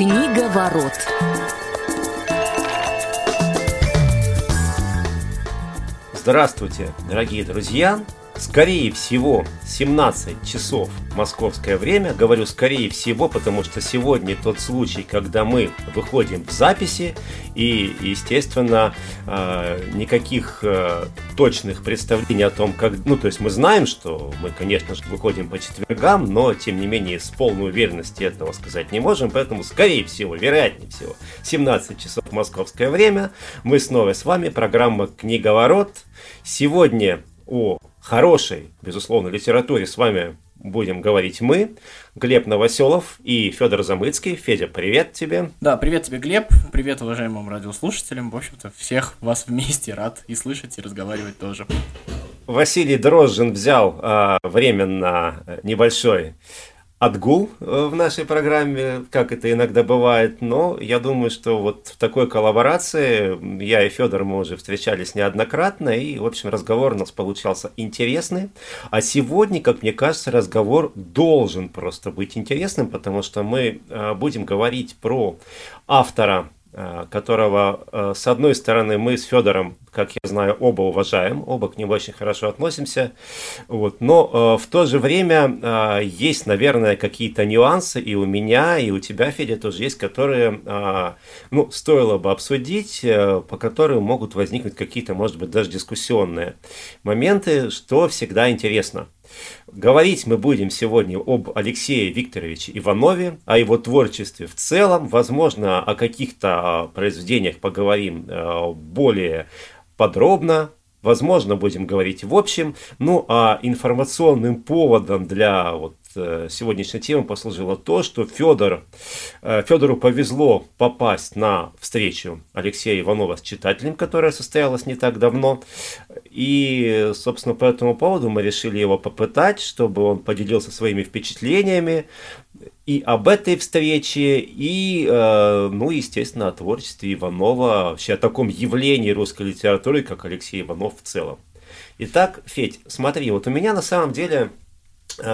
Книга ворот. Здравствуйте, дорогие друзья! Скорее всего, 17 часов московское время. Говорю скорее всего, потому что сегодня тот случай, когда мы выходим в записи и, естественно, э, никаких э, точных представлений о том, как... Ну, то есть мы знаем, что мы, конечно же, выходим по четвергам, но, тем не менее, с полной уверенностью этого сказать не можем, поэтому, скорее всего, вероятнее всего, 17 часов московское время. Мы снова с вами, программа «Книговорот». Сегодня о хорошей, безусловно, литературе с вами будем говорить мы, Глеб Новоселов и Федор Замыцкий. Федя, привет тебе. Да, привет тебе, Глеб. Привет уважаемым радиослушателям. В общем-то, всех вас вместе рад и слышать, и разговаривать тоже. Василий Дрожжин взял э, временно небольшой отгул э, в нашей программе, как это иногда бывает, но я думаю, что вот в такой коллаборации я и Федор мы уже встречались неоднократно, и, в общем, разговор у нас получался интересный. А сегодня, как мне кажется, разговор должен просто быть интересным, потому что мы э, будем говорить про автора которого, э, с одной стороны, мы с Федором, как я знаю, оба уважаем, оба к нему очень хорошо относимся, вот, но э, в то же время есть, наверное, какие-то нюансы и у меня, и у тебя, Федя, тоже есть, которые, ну, стоило бы обсудить, по которым могут возникнуть какие-то, может быть, даже дискуссионные моменты, что всегда интересно – Говорить мы будем сегодня об Алексее Викторовиче Иванове, о его творчестве в целом, возможно, о каких-то а, произведениях поговорим а, более подробно, возможно, будем говорить в общем, ну а информационным поводом для вот сегодняшней темой послужило то, что Федор, э, Федору повезло попасть на встречу Алексея Иванова с читателем, которая состоялась не так давно. И, собственно, по этому поводу мы решили его попытать, чтобы он поделился своими впечатлениями и об этой встрече, и, э, ну, естественно, о творчестве Иванова, вообще о таком явлении русской литературы, как Алексей Иванов в целом. Итак, Федь, смотри, вот у меня на самом деле Э,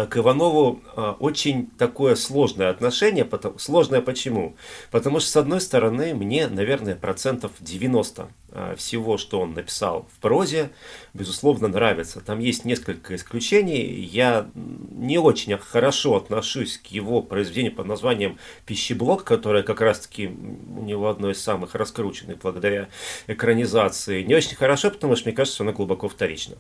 к Иванову э, очень такое сложное отношение. Сложное почему? Потому что, с одной стороны, мне, наверное, процентов 90 Э, всего, что он написал в прозе, безусловно, нравится. Там есть несколько исключений. Я не очень хорошо отношусь к его произведению под названием «Пищеблок», которое как раз-таки у него одно из самых раскрученных благодаря экранизации. Не очень хорошо, потому что, мне кажется, оно глубоко вторично.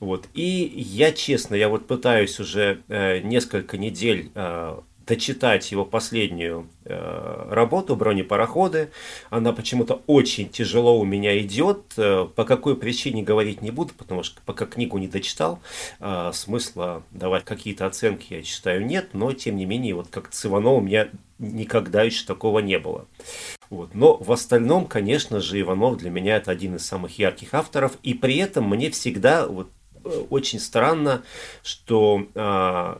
Вот. И я, честно, я вот пытаюсь уже э, несколько недель э, дочитать его последнюю э, работу «Бронепароходы». Она почему-то очень тяжело у меня идет. Э, по какой причине говорить не буду, потому что пока книгу не дочитал, э, смысла давать какие-то оценки, я считаю, нет. Но, тем не менее, вот как с у меня никогда еще такого не было. Вот. Но в остальном, конечно же, Иванов для меня это один из самых ярких авторов. И при этом мне всегда вот, э, очень странно, что э,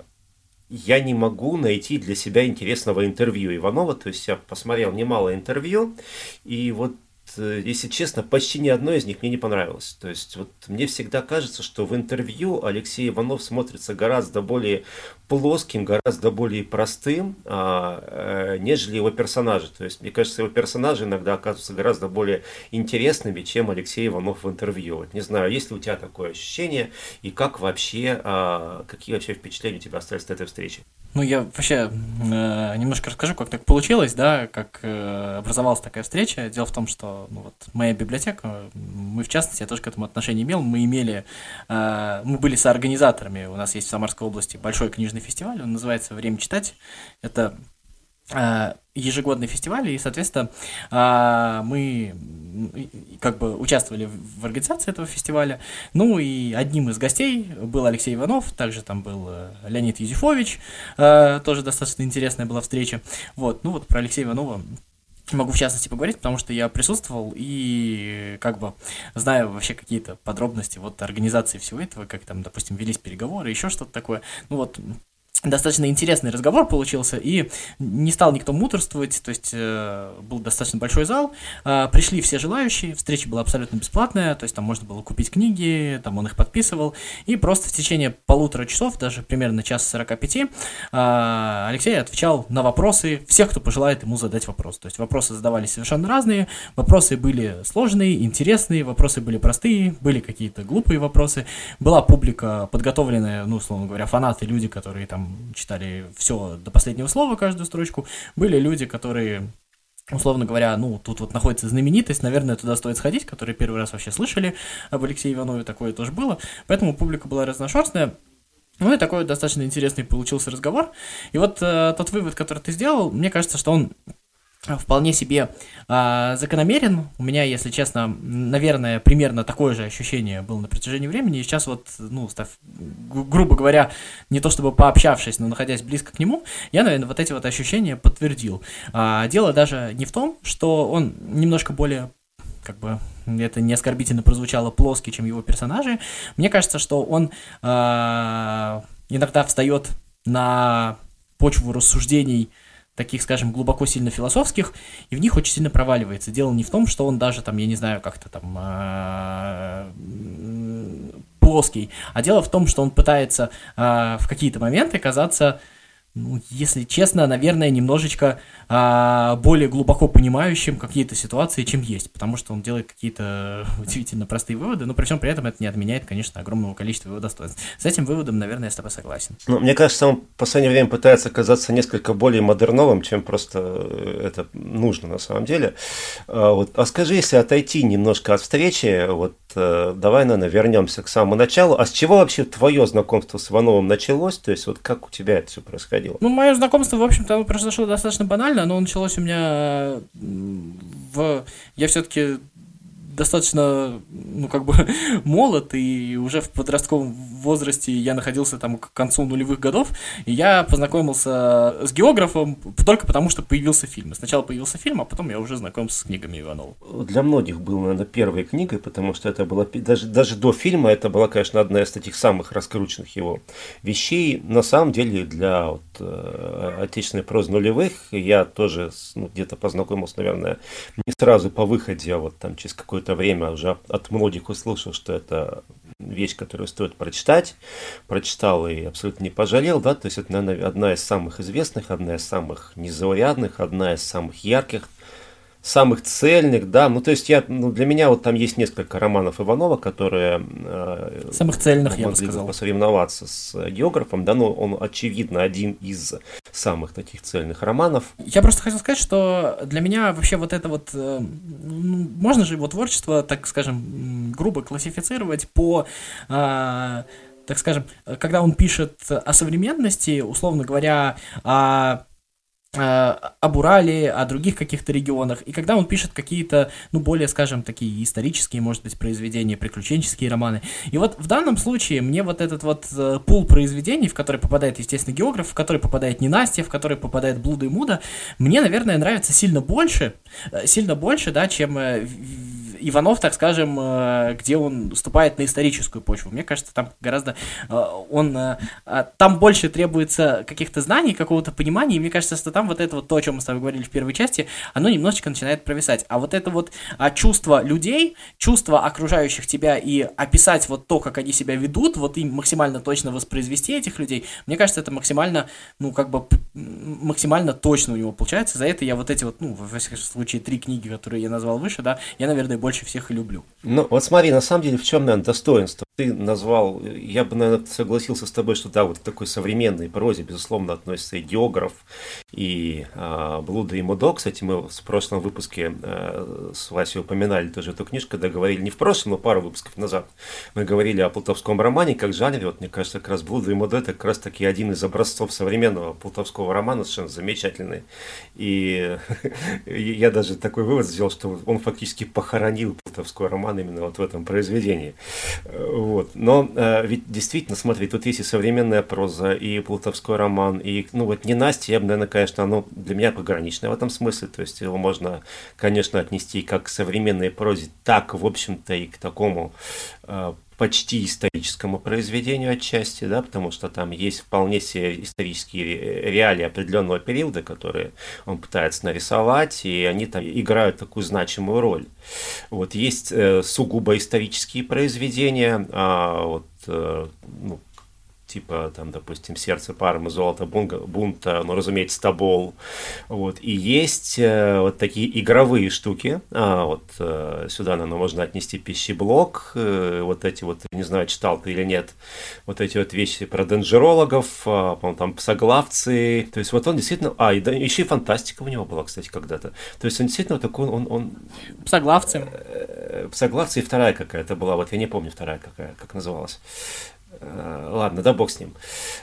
я не могу найти для себя интересного интервью Иванова. То есть я посмотрел немало интервью, и вот если честно, почти ни одно из них мне не понравилось. То есть вот мне всегда кажется, что в интервью Алексей Иванов смотрится гораздо более плоским, гораздо более простым, а, а, нежели его персонажи. То есть мне кажется, его персонажи иногда оказываются гораздо более интересными, чем Алексей Иванов в интервью. Вот не знаю, есть ли у тебя такое ощущение и как вообще, а, какие вообще впечатления у тебя остались от этой встречи? Ну, я вообще э, немножко расскажу, как так получилось, да, как э, образовалась такая встреча. Дело в том, что ну, вот, моя библиотека, мы в частности, я тоже к этому отношение имел, мы имели, э, мы были соорганизаторами, у нас есть в Самарской области большой книжный фестиваль, он называется «Время читать». Это ежегодный фестиваль, и, соответственно, э, мы как бы участвовали в организации этого фестиваля. Ну и одним из гостей был Алексей Иванов, также там был э, Леонид Юзефович, э, тоже достаточно интересная была встреча. Вот, ну вот про Алексея Иванова могу в частности поговорить, потому что я присутствовал и как бы знаю вообще какие-то подробности вот организации всего этого, как там, допустим, велись переговоры, еще что-то такое. Ну вот достаточно интересный разговор получился, и не стал никто муторствовать, то есть э, был достаточно большой зал, э, пришли все желающие, встреча была абсолютно бесплатная, то есть там можно было купить книги, там он их подписывал, и просто в течение полутора часов, даже примерно час 45, э, Алексей отвечал на вопросы всех, кто пожелает ему задать вопрос, то есть вопросы задавались совершенно разные, вопросы были сложные, интересные, вопросы были простые, были какие-то глупые вопросы, была публика подготовленная, ну, условно говоря, фанаты, люди, которые там читали все до последнего слова, каждую строчку. Были люди, которые условно говоря, ну, тут вот находится знаменитость, наверное, туда стоит сходить, которые первый раз вообще слышали об Алексее Иванове, такое тоже было, поэтому публика была разношерстная, ну и такой достаточно интересный получился разговор. И вот э, тот вывод, который ты сделал, мне кажется, что он вполне себе э, закономерен. У меня, если честно, наверное, примерно такое же ощущение было на протяжении времени. И сейчас вот, ну, став, грубо говоря, не то чтобы пообщавшись, но находясь близко к нему, я, наверное, вот эти вот ощущения подтвердил. А, дело даже не в том, что он немножко более как бы это не оскорбительно прозвучало плоский, чем его персонажи. Мне кажется, что он э, иногда встает на почву рассуждений таких, скажем, глубоко сильно философских, и в них очень сильно проваливается. Дело не в том, что он даже там, я не знаю, как-то там э, плоский, а дело в том, что он пытается э, в какие-то моменты казаться ну, если честно, наверное, немножечко а, более глубоко понимающим какие-то ситуации, чем есть, потому что он делает какие-то удивительно простые выводы, но при всем при этом это не отменяет, конечно, огромного количества его достоинств. С этим выводом, наверное, я с тобой согласен. Ну, мне кажется, он в последнее время пытается казаться несколько более модерновым, чем просто э, это нужно на самом деле. А, вот, а скажи, если отойти немножко от встречи, вот э, давай, наверное, вернемся к самому началу. А с чего вообще твое знакомство с Ивановым началось? То есть, вот как у тебя это все происходило? происходило? Ну, мое знакомство, в общем-то, оно произошло достаточно банально. Оно началось у меня в... Я все-таки достаточно, ну, как бы молод, и уже в подростковом возрасте я находился там к концу нулевых годов, и я познакомился с географом только потому, что появился фильм. Сначала появился фильм, а потом я уже знакомился с книгами Иванова. Для многих был, наверное, первой книгой, потому что это было, даже, даже до фильма, это была, конечно, одна из таких самых раскрученных его вещей. На самом деле, для вот, э, отечественной прозы нулевых я тоже ну, где-то познакомился, наверное, не сразу по выходе, а вот там через какое какое-то время уже от многих услышал, что это вещь, которую стоит прочитать. Прочитал и абсолютно не пожалел, да, то есть это, наверное, одна из самых известных, одна из самых незаурядных, одна из самых ярких самых цельных, да, ну то есть я, ну для меня вот там есть несколько романов Иванова, которые э, самых цельных, я бы сказал, посоревноваться с географом, да, но он очевидно один из самых таких цельных романов. Я просто хотел сказать, что для меня вообще вот это вот, э, ну, можно же его творчество, так скажем, грубо классифицировать по э, так скажем, когда он пишет о современности, условно говоря, о Э, об Урале, о других каких-то регионах. И когда он пишет какие-то, ну, более, скажем, такие исторические, может быть, произведения, приключенческие романы. И вот в данном случае мне вот этот вот э, пул произведений, в который попадает, естественно, географ, в который попадает ненастье, в который попадает Блуда и Муда, мне, наверное, нравится сильно больше, э, сильно больше, да, чем Иванов, так скажем, э, где он ступает на историческую почву. Мне кажется, там гораздо э, он э, там больше требуется каких-то знаний, какого-то понимания, и мне кажется, что там вот это вот то, о чем мы с тобой говорили в первой части, оно немножечко начинает провисать. А вот это вот а, чувство людей, чувство окружающих тебя и описать вот то, как они себя ведут, вот им максимально точно воспроизвести этих людей, мне кажется, это максимально, ну, как бы максимально точно у него получается. За это я вот эти вот, ну, во всяком случае, три книги, которые я назвал выше, да, я, наверное, больше всех и люблю. Ну, вот смотри, на самом деле, в чем, наверное, достоинство? Ты назвал, я бы, наверное, согласился с тобой, что да, вот к такой современной прозе, безусловно, относится и географ, и э, Блуда и Мудо. Кстати, мы в прошлом выпуске э, с Васей упоминали тоже эту книжку, когда говорили не в прошлом, но пару выпусков назад. Мы говорили о плутовском романе как жанре. Вот мне кажется, как раз Блуда и Мудо это как раз таки один из образцов современного плутовского романа, совершенно замечательный. И я даже такой вывод сделал, что он фактически похоронил плутовской роман именно вот в этом произведении. Вот. Но э, ведь действительно, смотри, тут есть и современная проза, и плутовской роман, и, ну вот не Настя, я бы, наверное, конечно, оно для меня пограничное в этом смысле, то есть его можно, конечно, отнести как к современной прозе, так, в общем-то, и к такому э, почти историческому произведению отчасти, да, потому что там есть вполне себе исторические реалии определенного периода, которые он пытается нарисовать, и они там играют такую значимую роль. Вот есть э, сугубо исторические произведения, а, вот, э, ну, типа, там, допустим, «Сердце Пармы», «Золото бунта», ну, разумеется, «Тобол». Вот. И есть э, вот такие игровые штуки. А, вот э, сюда, наверное, можно отнести пищеблок. Э, вот эти вот, не знаю, читал ты или нет, вот эти вот вещи про денджерологов, э, по там псоглавцы. То есть вот он действительно... А, и да, еще и фантастика у него была, кстати, когда-то. То есть он действительно такой, он... он псоглавцы. Э, псоглавцы и вторая какая-то была, вот я не помню вторая какая, как называлась. Э, ладно, да бог с ним.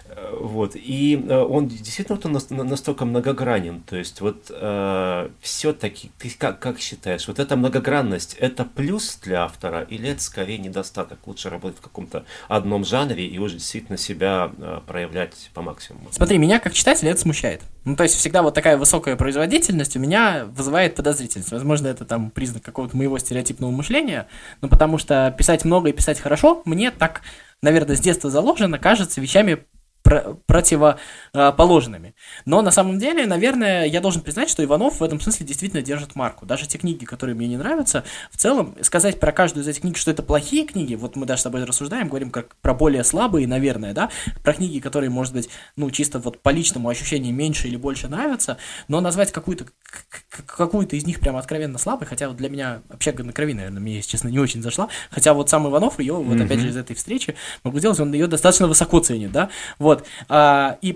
Э, вот. И э, он действительно вот он настолько многогранен. То есть вот э, все-таки, ты как, как считаешь, вот эта многогранность, это плюс для автора или это скорее недостаток? Лучше работать в каком-то одном жанре и уже действительно себя проявлять по максимуму. Смотри, меня как читателя это смущает. Ну, то есть всегда вот такая высокая производительность у меня вызывает подозрительность. Возможно, это там признак какого-то моего стереотипного мышления, но потому что писать много и писать хорошо мне так наверное, с детства заложено, кажется вещами противоположными. Но на самом деле, наверное, я должен признать, что Иванов в этом смысле действительно держит марку. Даже те книги, которые мне не нравятся, в целом сказать про каждую из этих книг, что это плохие книги, вот мы даже с тобой рассуждаем, говорим как про более слабые, наверное, да, про книги, которые, может быть, ну, чисто вот по личному ощущению меньше или больше нравятся, но назвать какую-то какую-то из них прям откровенно слабой, хотя вот для меня общага на крови, наверное, мне, если честно, не очень зашла, хотя вот сам Иванов ее, вот mm-hmm. опять же из этой встречи, могу сделать, он ее достаточно высоко ценит, да, вот, а, и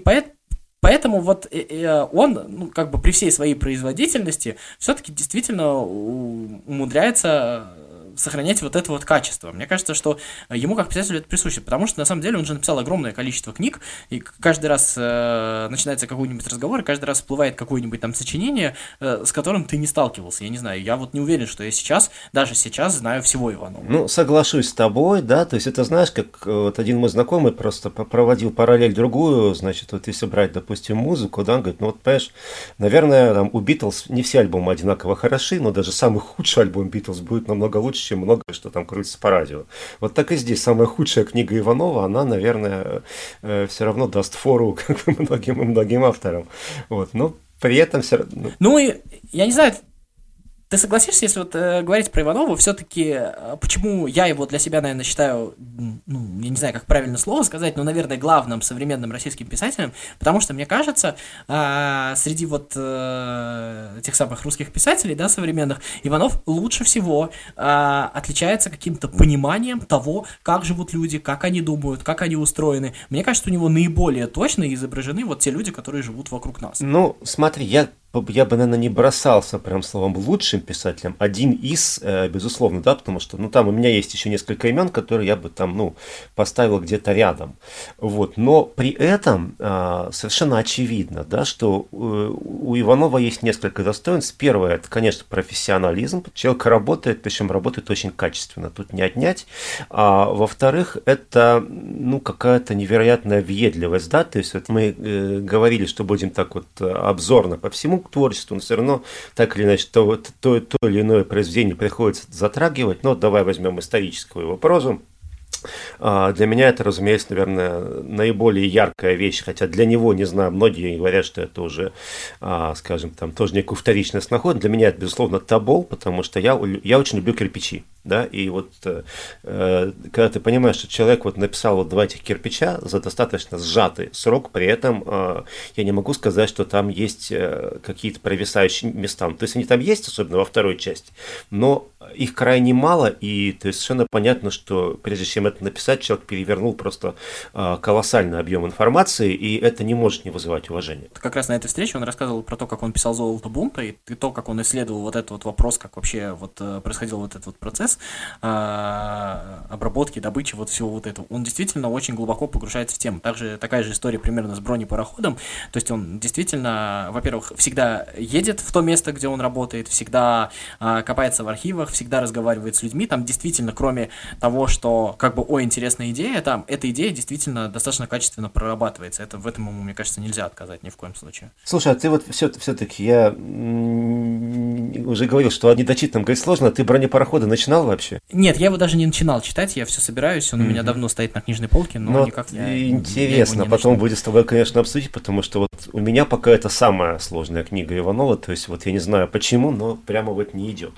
Поэтому вот э, э, он, ну, как бы при всей своей производительности, все-таки действительно умудряется сохранять вот это вот качество. Мне кажется, что ему как писателю это присуще, потому что на самом деле он же написал огромное количество книг, и каждый раз э, начинается какой-нибудь разговор, и каждый раз всплывает какое-нибудь там сочинение, э, с которым ты не сталкивался. Я не знаю, я вот не уверен, что я сейчас, даже сейчас знаю всего Иванова. Ну, соглашусь с тобой, да, то есть это знаешь, как э, вот один мой знакомый просто проводил параллель другую, значит, вот если брать, допустим, музыку, да, он говорит, ну вот, понимаешь, наверное, там, у Битлз не все альбомы одинаково хороши, но даже самый худший альбом Битлз будет намного лучше, чем многое, что там крутится по радио. Вот так и здесь. Самая худшая книга Иванова, она, наверное, э, все равно даст фору как многим и многим авторам. Вот. Но при этом все равно... Ну и, я не знаю, ты согласишься, если вот э, говорить про Иванова, все-таки э, почему я его для себя, наверное, считаю, ну, я не знаю, как правильно слово сказать, но, наверное, главным современным российским писателем, потому что, мне кажется, э, среди вот э, тех самых русских писателей, да, современных, Иванов лучше всего э, отличается каким-то пониманием того, как живут люди, как они думают, как они устроены. Мне кажется, у него наиболее точно изображены вот те люди, которые живут вокруг нас. Ну, смотри, я я бы, наверное, не бросался прям словом лучшим писателем. Один из, э, безусловно, да, потому что, ну, там у меня есть еще несколько имен, которые я бы там, ну, поставил где-то рядом. Вот. Но при этом э, совершенно очевидно, да, что э, у Иванова есть несколько достоинств. Первое, это, конечно, профессионализм. Человек работает, причем работает очень качественно, тут не отнять. А во-вторых, это, ну, какая-то невероятная въедливость, да, то есть вот мы э, говорили, что будем так вот обзорно по всему к творчеству, но все равно так или иначе то, то, то или иное произведение приходится затрагивать. Но давай возьмем историческую его прозу. А, для меня это, разумеется, наверное, наиболее яркая вещь, хотя для него, не знаю, многие говорят, что это уже, а, скажем, там тоже некую вторичность находит. Для меня это, безусловно, табол, потому что я, я очень люблю кирпичи да, и вот э, э, когда ты понимаешь, что человек вот написал вот два этих кирпича за достаточно сжатый срок, при этом э, я не могу сказать, что там есть э, какие-то провисающие места, то есть они там есть, особенно во второй части, но их крайне мало, и то есть совершенно понятно, что прежде чем это написать, человек перевернул просто э, колоссальный объем информации, и это не может не вызывать уважения. Как раз на этой встрече он рассказывал про то, как он писал «Золото бунта», и то, как он исследовал вот этот вот вопрос, как вообще вот э, происходил вот этот вот процесс, а, обработки, добычи вот всего вот этого. Он действительно очень глубоко погружается в тему. Также такая же история примерно с бронепароходом. То есть он действительно, во-первых, всегда едет в то место, где он работает, всегда а, копается в архивах, всегда разговаривает с людьми. Там действительно, кроме того, что как бы, о, интересная идея, там эта идея действительно достаточно качественно прорабатывается. Это в этом ему, мне кажется, нельзя отказать ни в коем случае. Слушай, а ты вот все, все-таки, я уже говорил, что о недочитанном говорить сложно, ты бронепароходы начинал читал вообще? Нет, я его даже не начинал читать, я все собираюсь, он mm-hmm. у меня давно стоит на книжной полке, но, но никак я Интересно, я потом начну. будет с тобой, конечно, обсудить, потому что вот у меня пока это самая сложная книга Иванова, то есть вот я не знаю почему, но прямо вот не идет.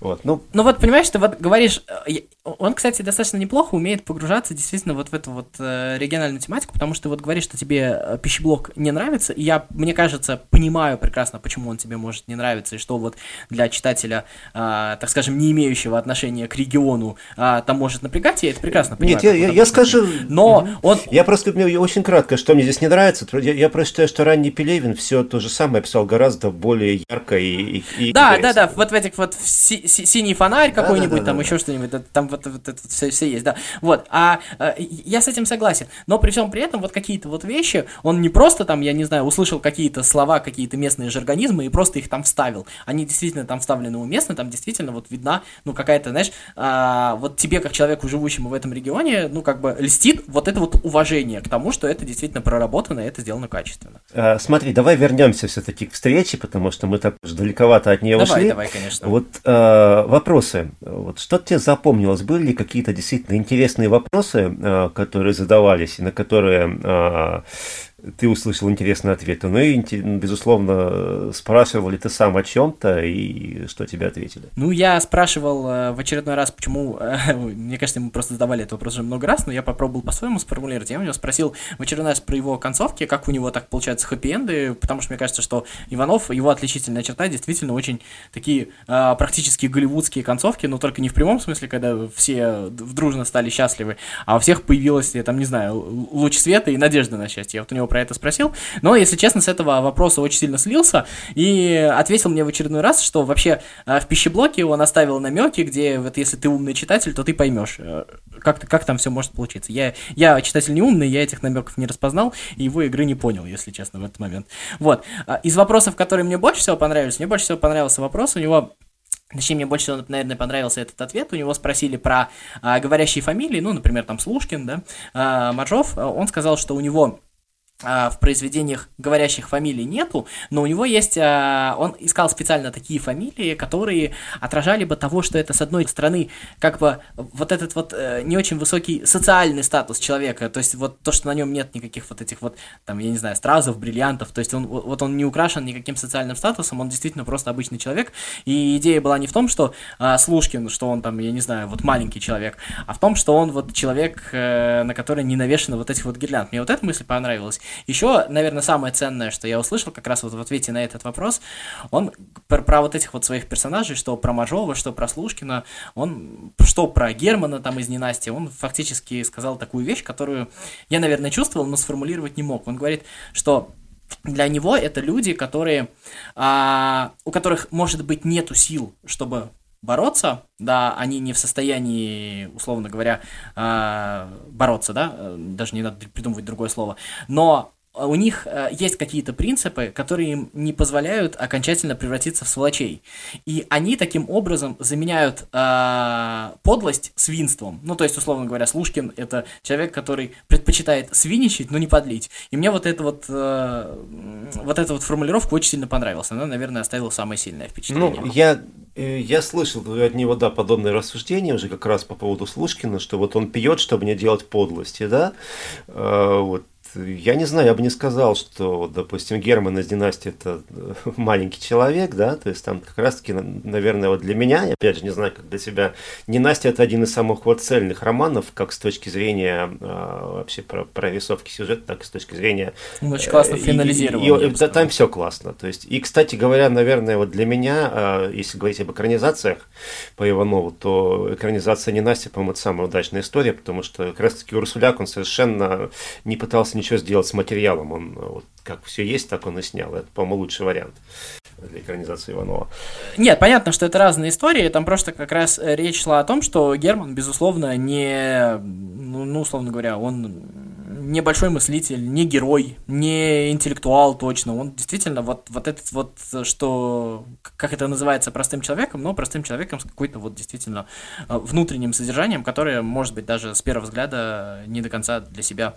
Вот, ну... ну вот понимаешь, ты вот говоришь, э, он, кстати, достаточно неплохо умеет погружаться действительно вот в эту вот э, региональную тематику, потому что ты вот говоришь, что тебе э, пищеблок не нравится, и я, мне кажется, понимаю прекрасно, почему он тебе может не нравиться, и что вот для читателя, э, так скажем, не имеющего отношения к региону, э, там может напрягать, я это прекрасно понимаю. Нет, я, я, я скажу... Но он... Я просто, мне очень кратко, что мне здесь не нравится, я, я просто считаю, что ранний Пелевин все то же самое писал гораздо более ярко и... и, и да, да, да, вот в этих вот си, си, синий фонарь какой-нибудь, да, да, там да, еще да. что-нибудь, там вот, вот это все, все есть, да. Вот, а э, я с этим согласен. Но при всем при этом вот какие-то вот вещи, он не просто там, я не знаю, услышал какие-то слова, какие-то местные жаргонизмы и просто их там вставил. Они действительно там вставлены уместно, там действительно вот видна, ну, какая-то, знаешь, э, вот тебе, как человеку, живущему в этом регионе, ну, как бы льстит вот это вот уважение к тому, что это действительно проработано, и это сделано качественно. А, смотри, давай вернемся все-таки к встрече, потому что мы так уже далековато от нее давай, ушли. Давай, конечно. Вот э, вопросы. Вот что тебе запомнилось? Были ли какие-то действительно интересные вопросы, э, которые задавались и на которые э, ты услышал интересные ответы. Ну и, безусловно, спрашивал ли ты сам о чем-то и что тебе ответили? Ну, я спрашивал э, в очередной раз, почему... Мне кажется, мы просто задавали этот вопрос уже много раз, но я попробовал по-своему сформулировать. Я у него спросил в очередной раз про его концовки, как у него так получаются хэппи-энды, потому что мне кажется, что Иванов, его отличительная черта, действительно очень такие э, практически голливудские концовки, но только не в прямом смысле, когда все дружно стали счастливы, а у всех появилась, я там не знаю, луч света и надежда на счастье. Вот у него про это спросил. Но, если честно, с этого вопроса очень сильно слился и ответил мне в очередной раз, что вообще э, в пищеблоке он оставил намеки, где вот если ты умный читатель, то ты поймешь, э, как, как там все может получиться. Я, я читатель не умный, я этих намеков не распознал, и его игры не понял, если честно, в этот момент. Вот. А из вопросов, которые мне больше всего понравились, мне больше всего понравился вопрос, у него Точнее, мне больше всего, наверное, понравился этот ответ. У него спросили про а, говорящие фамилии, ну, например, там Слушкин, да, а, Маджов. Он сказал, что у него а, в произведениях говорящих фамилий нету, но у него есть, а, он искал специально такие фамилии, которые отражали бы того, что это с одной стороны как бы вот этот вот э, не очень высокий социальный статус человека, то есть вот то, что на нем нет никаких вот этих вот, там, я не знаю, стразов, бриллиантов, то есть он вот он не украшен никаким социальным статусом, он действительно просто обычный человек, и идея была не в том, что а, Слушкин, что он там, я не знаю, вот маленький человек, а в том, что он вот человек, э, на который не навешено вот этих вот гирлянд. Мне вот эта мысль понравилась. Еще, наверное, самое ценное, что я услышал как раз вот в ответе на этот вопрос, он про, про вот этих вот своих персонажей, что про Мажова, что про Слушкина, он, что про Германа там из «Ненасти», он фактически сказал такую вещь, которую я, наверное, чувствовал, но сформулировать не мог. Он говорит, что для него это люди, которые, а, у которых, может быть, нету сил, чтобы бороться, да, они не в состоянии, условно говоря, э, бороться, да, э, даже не надо придумывать другое слово, но у них э, есть какие-то принципы, которые им не позволяют окончательно превратиться в сволочей. И они таким образом заменяют э, подлость свинством. Ну, то есть, условно говоря, Слушкин — это человек, который предпочитает свиничать, но не подлить. И мне вот эта вот, э, вот эта вот формулировка очень сильно понравилась. Она, наверное, оставила самое сильное впечатление. Ну, я Э, я слышал от него, да, подобные рассуждения уже как раз по поводу Слушкина, что вот он пьет, чтобы не делать подлости, да, э, вот я не знаю, я бы не сказал, что, допустим, Герман из династии это э, маленький человек, да, то есть там как раз-таки, наверное, вот для меня, я опять же не знаю, как для себя, Ненастья это один из самых вот цельных романов, как с точки зрения а, вообще про прорисовки сюжета, так и с точки зрения... Он очень классно финализирован. И, и, и, там все классно, то есть, и, кстати говоря, наверное, вот для меня, а, если говорить об экранизациях по Иванову, то экранизация Ненастья, по-моему, это самая удачная история, потому что как раз-таки Урсуляк, он совершенно не пытался ничего сделать с материалом. Он вот, как все есть, так он и снял. Это, по-моему, лучший вариант для экранизации Иванова. Нет, понятно, что это разные истории. Там просто как раз речь шла о том, что Герман, безусловно, не, ну, ну условно говоря, он небольшой мыслитель, не герой, не интеллектуал точно. Он действительно вот, вот этот вот, что, как это называется, простым человеком, но простым человеком с какой-то вот действительно э, внутренним содержанием, которое, может быть, даже с первого взгляда не до конца для себя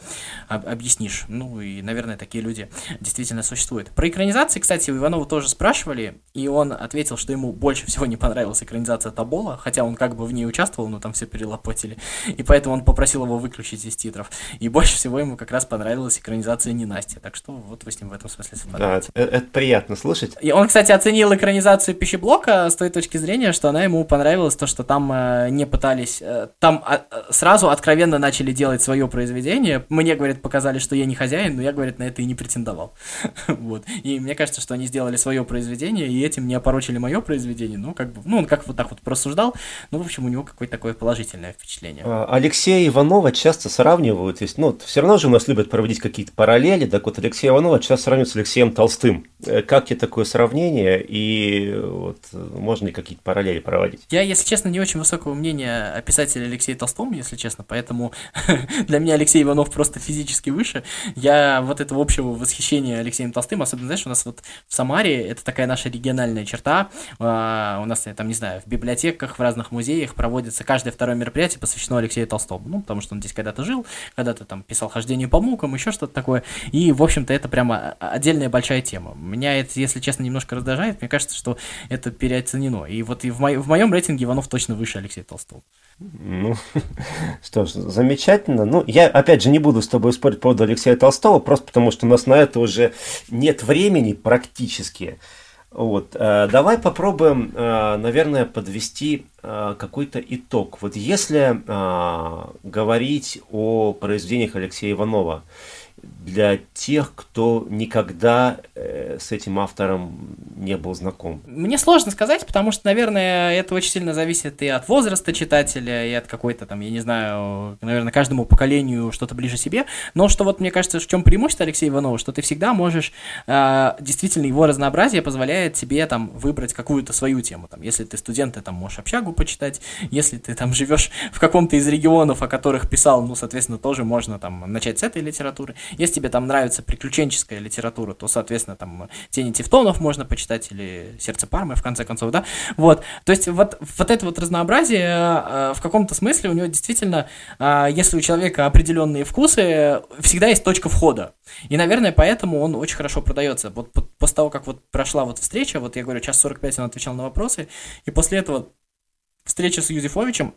объяснишь. Ну и, наверное, такие люди действительно существуют. Про экранизации, кстати, у Иванова тоже спрашивали, и он ответил, что ему больше всего не понравилась экранизация Табола, хотя он как бы в ней участвовал, но там все перелопотили. И поэтому он попросил его выключить из титров. И больше всего ему как раз понравилась экранизация «Ненастья». Так что вот вы с ним в этом смысле совпадаете. Да, это, это приятно слушать. И он, кстати, оценил экранизацию «Пищеблока» с той точки зрения, что она ему понравилась, то, что там э, не пытались... Э, там э, сразу откровенно начали делать свое произведение. Мне, говорит, показали, что я не хозяин, но я, говорит, на это и не претендовал. вот. И мне кажется, что они сделали свое произведение, и этим не опорочили мое произведение. Ну, как бы, ну, он как вот так вот просуждал. Ну, в общем, у него какое-то такое положительное впечатление. А, Алексея Иванова часто сравнивают, есть, ну, все равно же у нас любят проводить какие-то параллели, так вот Алексей Иванова часто сравнивают с Алексеем Толстым. Э, как тебе такое сравнение, и вот можно ли какие-то параллели проводить? Я, если честно, не очень высокого мнения о писателе Алексее Толстом, если честно, поэтому для меня Алексей Иванов просто физически выше. Я вот этого общего восхищения Алексеем Толстым, особенно, знаешь, у нас вот в Самаре, это такая наша региональная черта, а, у нас, я там, не знаю, в библиотеках, в разных музеях проводится каждое второе мероприятие посвящено Алексею Толстому, ну, потому что он здесь когда-то жил, когда-то там писал «Хождение по мукам», еще что-то такое, и, в общем-то, это прямо отдельная большая тема. Меня это, если честно, немножко раздражает, мне кажется, что это переоценено, и вот и в, мо- в моем рейтинге Иванов точно выше Алексея Толстого. Ну, что ж, замечательно. Ну, я, опять же, не буду с тобой спорить по поводу Алексея Толстого, просто потому что у нас на это уже нет времени практически. Вот. Э, давай попробуем, э, наверное, подвести э, какой-то итог. Вот если говорить о произведениях Алексея Иванова, для тех, кто никогда с этим автором не был знаком? Мне сложно сказать, потому что, наверное, это очень сильно зависит и от возраста читателя, и от какой-то там, я не знаю, наверное, каждому поколению что-то ближе себе. Но что вот мне кажется, в чем преимущество Алексея Иванова, что ты всегда можешь, э, действительно, его разнообразие позволяет тебе там выбрать какую-то свою тему. Там, если ты студент, ты там можешь общагу почитать, если ты там живешь в каком-то из регионов, о которых писал, ну, соответственно, тоже можно там начать с этой литературы. Если тебе там нравится приключенческая литература, то, соответственно, там «Тени Тевтонов» можно почитать или «Сердце Пармы», в конце концов, да, вот, то есть вот, вот это вот разнообразие э, в каком-то смысле у него действительно, э, если у человека определенные вкусы, всегда есть точка входа, и, наверное, поэтому он очень хорошо продается. Вот после того, как вот прошла вот встреча, вот я говорю, час 45 он отвечал на вопросы, и после этого встреча с Юзефовичем,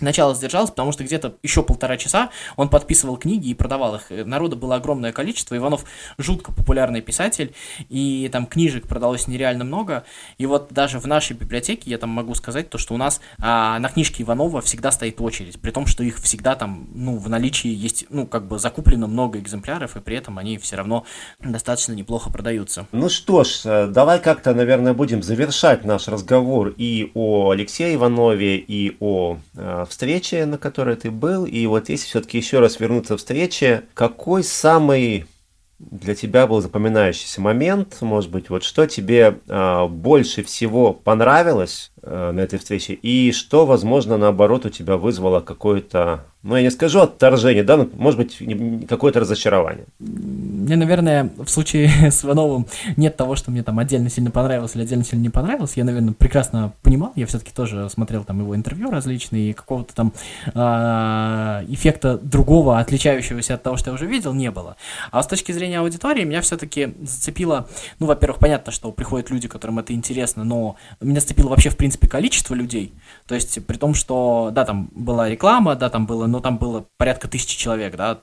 Начало сдержалось, потому что где-то еще полтора часа он подписывал книги и продавал их. Народа было огромное количество. Иванов жутко популярный писатель, и там книжек продалось нереально много. И вот даже в нашей библиотеке я там могу сказать то, что у нас а, на книжки Иванова всегда стоит очередь, при том, что их всегда там, ну, в наличии есть, ну, как бы закуплено много экземпляров, и при этом они все равно достаточно неплохо продаются. Ну что ж, э, давай как-то, наверное, будем завершать наш разговор и о Алексее Иванове, и о э, встрече, на которой ты был, и вот если все-таки еще раз вернуться к встрече, какой самый для тебя был запоминающийся момент, может быть, вот что тебе э, больше всего понравилось на этой встрече, и что, возможно, наоборот, у тебя вызвало какое-то ну, я не скажу отторжение, да, но, может быть, какое-то разочарование. Мне, наверное, в случае с Ивановым нет того, что мне там отдельно сильно понравилось или отдельно сильно не понравилось. Я, наверное, прекрасно понимал, я все-таки тоже смотрел там его интервью различные, и какого-то там э, эффекта другого, отличающегося от того, что я уже видел, не было. А с точки зрения аудитории меня все-таки зацепило, ну, во-первых, понятно, что приходят люди, которым это интересно, но меня зацепило вообще, в принципе, количество людей. То есть, при том, что, да, там была реклама, да, там было но там было порядка тысячи человек, да,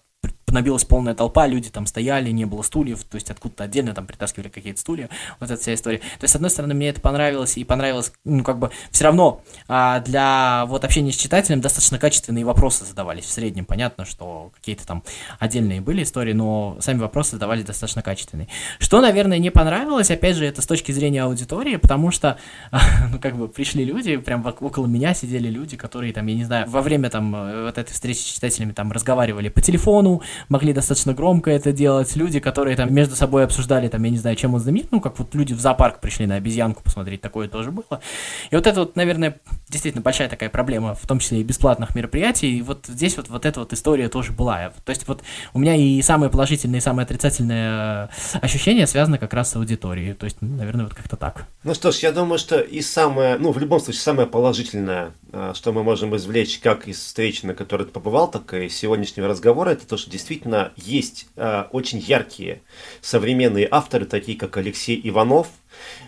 набилась полная толпа, люди там стояли, не было стульев, то есть откуда-то отдельно там притаскивали какие-то стулья, вот эта вся история. То есть, с одной стороны, мне это понравилось, и понравилось, ну, как бы, все равно а, для вот общения с читателем достаточно качественные вопросы задавались в среднем. Понятно, что какие-то там отдельные были истории, но сами вопросы задавались достаточно качественные. Что, наверное, не понравилось, опять же, это с точки зрения аудитории, потому что, ну, как бы, пришли люди, прям около меня сидели люди, которые там, я не знаю, во время там вот этой встречи с читателями там разговаривали по телефону, могли достаточно громко это делать, люди, которые там между собой обсуждали, там, я не знаю, чем он знаменит, ну, как вот люди в зоопарк пришли на обезьянку посмотреть, такое тоже было. И вот это вот, наверное, действительно большая такая проблема, в том числе и бесплатных мероприятий, и вот здесь вот, вот эта вот история тоже была. То есть вот у меня и самые положительные, и самые отрицательные э, ощущения связаны как раз с аудиторией, то есть, наверное, вот как-то так. Ну что ж, я думаю, что и самое, ну, в любом случае, самое положительное, э, что мы можем извлечь как из встречи, на которой ты побывал, так и сегодняшнего разговора, это то, что действительно есть э, очень яркие современные авторы, такие как Алексей Иванов,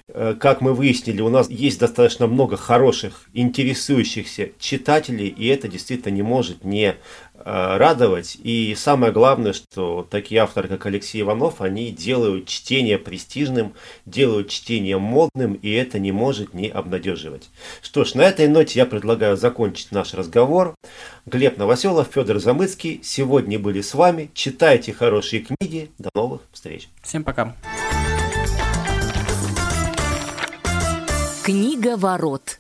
Э, как мы выяснили, у нас есть достаточно много хороших, интересующихся читателей, и это действительно не может не радовать. И самое главное, что такие авторы, как Алексей Иванов, они делают чтение престижным, делают чтение модным, и это не может не обнадеживать. Что ж, на этой ноте я предлагаю закончить наш разговор. Глеб Новоселов, Федор Замыцкий сегодня были с вами. Читайте хорошие книги. До новых встреч. Всем пока. Книга ворот.